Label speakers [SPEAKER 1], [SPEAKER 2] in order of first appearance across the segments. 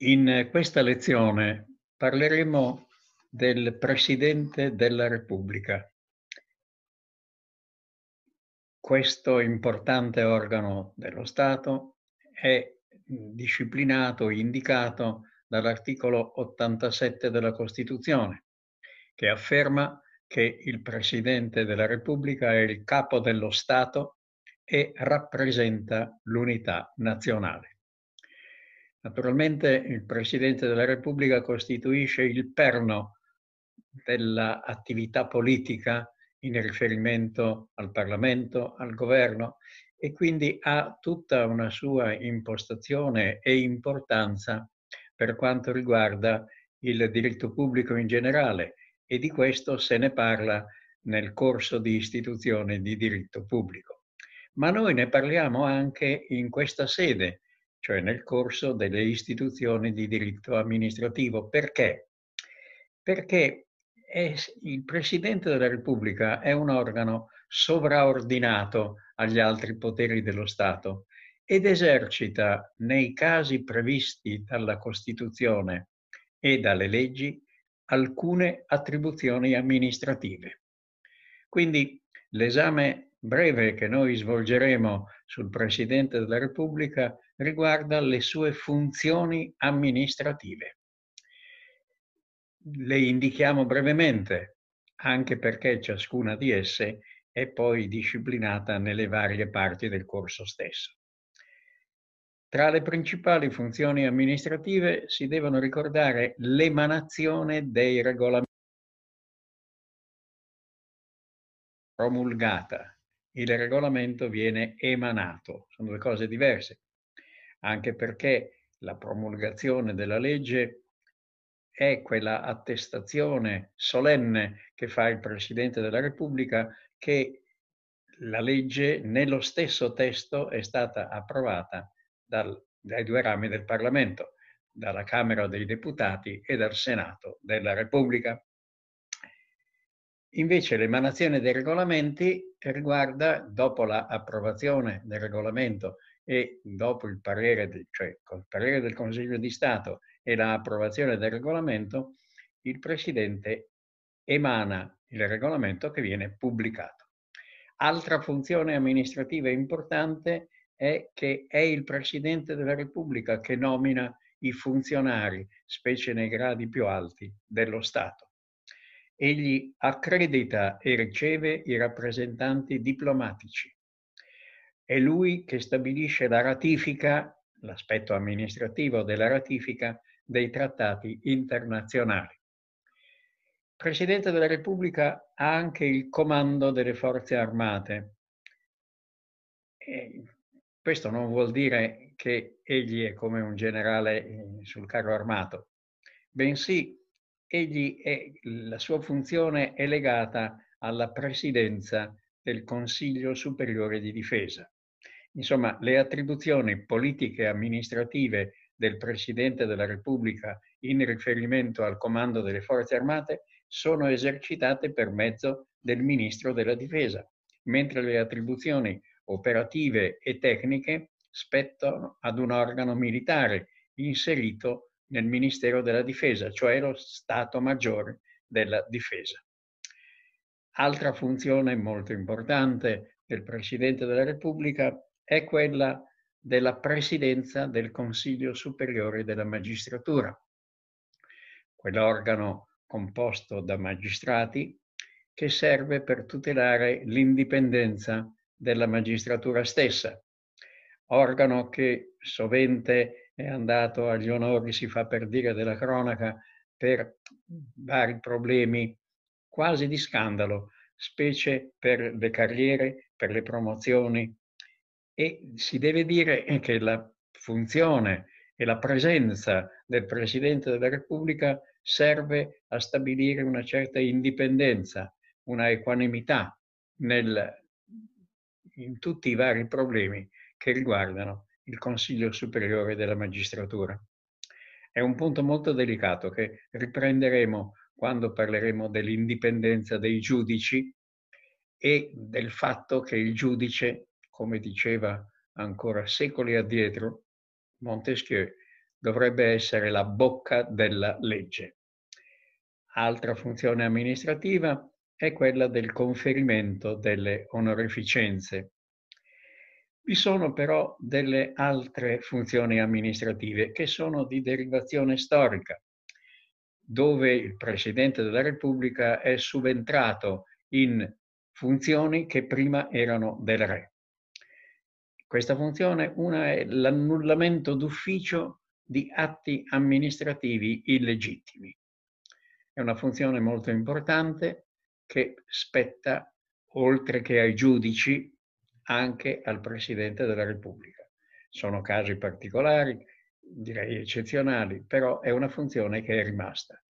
[SPEAKER 1] In questa lezione parleremo del Presidente della Repubblica. Questo importante organo dello Stato è disciplinato, indicato dall'articolo 87 della Costituzione, che afferma che il Presidente della Repubblica è il capo dello Stato e rappresenta l'unità nazionale. Naturalmente il Presidente della Repubblica costituisce il perno dell'attività politica in riferimento al Parlamento, al governo e quindi ha tutta una sua impostazione e importanza per quanto riguarda il diritto pubblico in generale e di questo se ne parla nel corso di istituzione di diritto pubblico. Ma noi ne parliamo anche in questa sede, cioè nel corso delle istituzioni di diritto amministrativo. Perché? Perché è, il Presidente della Repubblica è un organo sovraordinato agli altri poteri dello Stato ed esercita nei casi previsti dalla Costituzione e dalle leggi alcune attribuzioni amministrative. Quindi l'esame breve che noi svolgeremo sul Presidente della Repubblica riguarda le sue funzioni amministrative. Le indichiamo brevemente, anche perché ciascuna di esse è poi disciplinata nelle varie parti del corso stesso. Tra le principali funzioni amministrative si devono ricordare l'emanazione dei regolamenti promulgata. Il regolamento viene emanato, sono due cose diverse anche perché la promulgazione della legge è quella attestazione solenne che fa il Presidente della Repubblica che la legge nello stesso testo è stata approvata dal, dai due rami del Parlamento, dalla Camera dei Deputati e dal Senato della Repubblica. Invece l'emanazione dei regolamenti riguarda, dopo l'approvazione del regolamento e dopo il parere, del, cioè col parere del Consiglio di Stato e l'approvazione del regolamento, il Presidente emana il regolamento che viene pubblicato. Altra funzione amministrativa importante è che è il Presidente della Repubblica che nomina i funzionari, specie nei gradi più alti dello Stato. Egli accredita e riceve i rappresentanti diplomatici è lui che stabilisce la ratifica, l'aspetto amministrativo della ratifica dei trattati internazionali. Il Presidente della Repubblica ha anche il comando delle forze armate. E questo non vuol dire che egli è come un generale eh, sul carro armato, bensì egli è, la sua funzione è legata alla presidenza del Consiglio Superiore di Difesa. Insomma, le attribuzioni politiche e amministrative del Presidente della Repubblica in riferimento al comando delle forze armate sono esercitate per mezzo del Ministro della Difesa, mentre le attribuzioni operative e tecniche spettano ad un organo militare inserito nel Ministero della Difesa, cioè lo Stato Maggiore della Difesa. Altra funzione molto importante del Presidente della Repubblica è quella della presidenza del Consiglio Superiore della Magistratura, quell'organo composto da magistrati che serve per tutelare l'indipendenza della magistratura stessa, organo che sovente è andato agli onori, si fa per dire, della cronaca per vari problemi quasi di scandalo, specie per le carriere, per le promozioni, e si deve dire che la funzione e la presenza del Presidente della Repubblica serve a stabilire una certa indipendenza, una equanimità nel, in tutti i vari problemi che riguardano il Consiglio Superiore della Magistratura. È un punto molto delicato che riprenderemo quando parleremo dell'indipendenza dei giudici e del fatto che il giudice come diceva ancora secoli addietro Montesquieu, dovrebbe essere la bocca della legge. Altra funzione amministrativa è quella del conferimento delle onorificenze. Vi sono però delle altre funzioni amministrative che sono di derivazione storica, dove il Presidente della Repubblica è subentrato in funzioni che prima erano del Re. Questa funzione, una è l'annullamento d'ufficio di atti amministrativi illegittimi. È una funzione molto importante che spetta, oltre che ai giudici, anche al Presidente della Repubblica. Sono casi particolari, direi eccezionali, però è una funzione che è rimasta.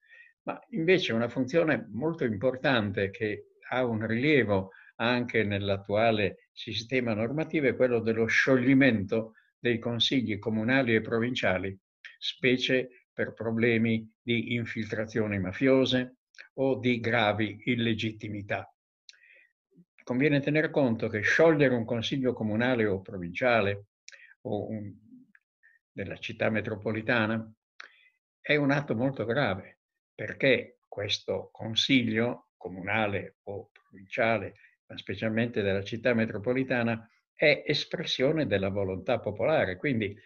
[SPEAKER 1] Ma invece una funzione molto importante che ha un rilievo anche nell'attuale sistema normativo è quello dello scioglimento dei consigli comunali e provinciali, specie per problemi di infiltrazioni mafiose o di gravi illegittimità. Conviene tener conto che sciogliere un consiglio comunale o provinciale o un, della città metropolitana è un atto molto grave perché questo consiglio comunale o provinciale specialmente della città metropolitana, è espressione della volontà popolare. Quindi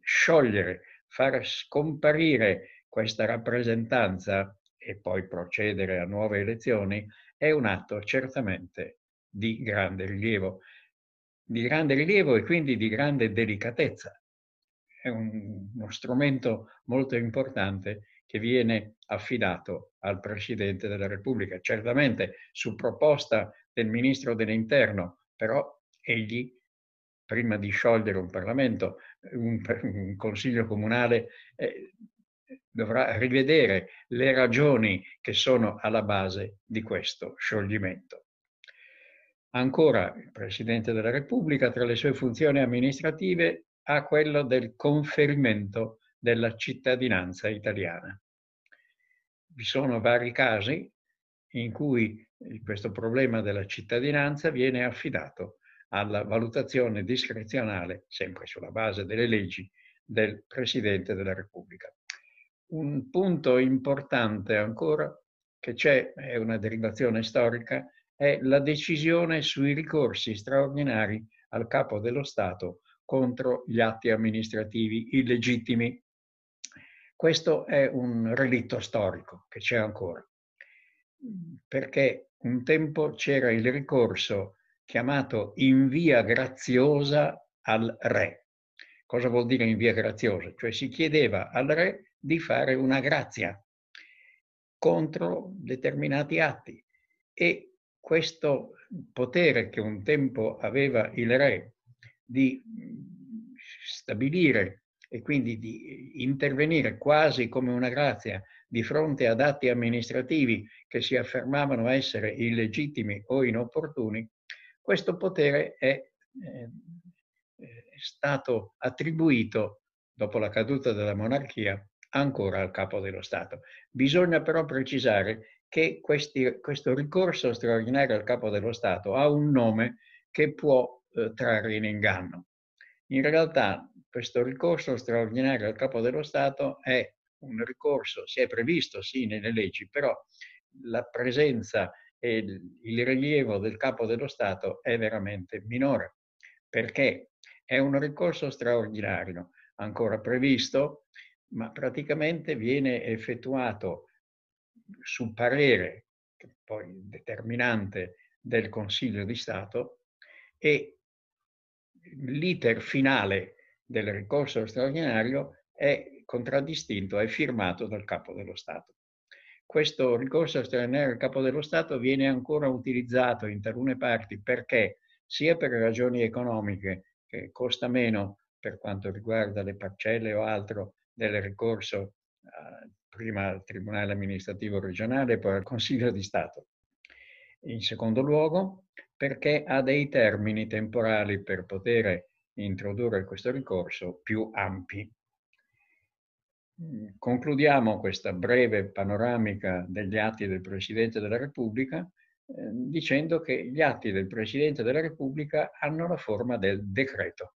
[SPEAKER 1] sciogliere, far scomparire questa rappresentanza e poi procedere a nuove elezioni è un atto certamente di grande rilievo, di grande rilievo e quindi di grande delicatezza. È un, uno strumento molto importante che viene affidato al Presidente della Repubblica, certamente su proposta del Ministro dell'Interno, però egli, prima di sciogliere un Parlamento, un, un Consiglio Comunale, eh, dovrà rivedere le ragioni che sono alla base di questo scioglimento. Ancora, il Presidente della Repubblica, tra le sue funzioni amministrative, ha quello del conferimento della cittadinanza italiana. Vi sono vari casi in cui questo problema della cittadinanza viene affidato alla valutazione discrezionale, sempre sulla base delle leggi, del Presidente della Repubblica. Un punto importante ancora che c'è, è una derivazione storica, è la decisione sui ricorsi straordinari al capo dello Stato contro gli atti amministrativi illegittimi. Questo è un relitto storico che c'è ancora, perché un tempo c'era il ricorso chiamato in via graziosa al re. Cosa vuol dire in via graziosa? Cioè si chiedeva al re di fare una grazia contro determinati atti e questo potere che un tempo aveva il re di stabilire e quindi di intervenire quasi come una grazia di fronte ad atti amministrativi che si affermavano essere illegittimi o inopportuni, questo potere è, eh, è stato attribuito, dopo la caduta della monarchia, ancora al capo dello Stato. Bisogna però precisare che questi, questo ricorso straordinario al capo dello Stato ha un nome che può eh, trarre in inganno. In realtà questo ricorso straordinario al capo dello Stato è un ricorso, si è previsto sì nelle leggi, però la presenza e il rilievo del capo dello Stato è veramente minore, perché? È un ricorso straordinario, ancora previsto, ma praticamente viene effettuato su parere, poi determinante del Consiglio di Stato, e l'iter finale del ricorso straordinario è contraddistinto, è firmato dal Capo dello Stato. Questo ricorso straordinario al Capo dello Stato viene ancora utilizzato in talune parti perché sia per ragioni economiche, che costa meno per quanto riguarda le parcelle o altro del ricorso eh, prima al Tribunale amministrativo regionale e poi al Consiglio di Stato. In secondo luogo, perché ha dei termini temporali per poter introdurre questo ricorso più ampi. Mm, concludiamo questa breve panoramica degli atti del Presidente della Repubblica eh, dicendo che gli atti del Presidente della Repubblica hanno la forma del decreto.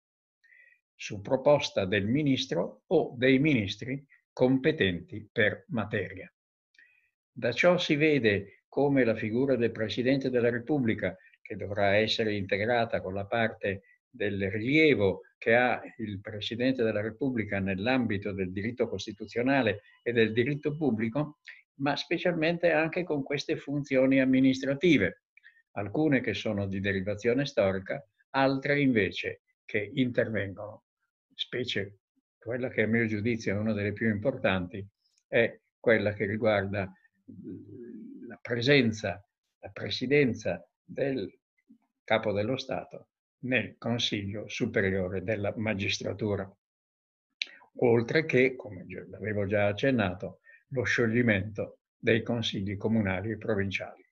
[SPEAKER 1] su proposta del ministro o dei ministri competenti per materia. Da ciò si vede come la figura del Presidente della Repubblica, che dovrà essere integrata con la parte del rilievo che ha il Presidente della Repubblica nell'ambito del diritto costituzionale e del diritto pubblico, ma specialmente anche con queste funzioni amministrative, alcune che sono di derivazione storica, altre invece che intervengono, specie quella che a mio giudizio è una delle più importanti, è quella che riguarda la presenza, la presidenza del capo dello Stato nel Consiglio Superiore della Magistratura, oltre che, come l'avevo già accennato, lo scioglimento dei consigli comunali e provinciali.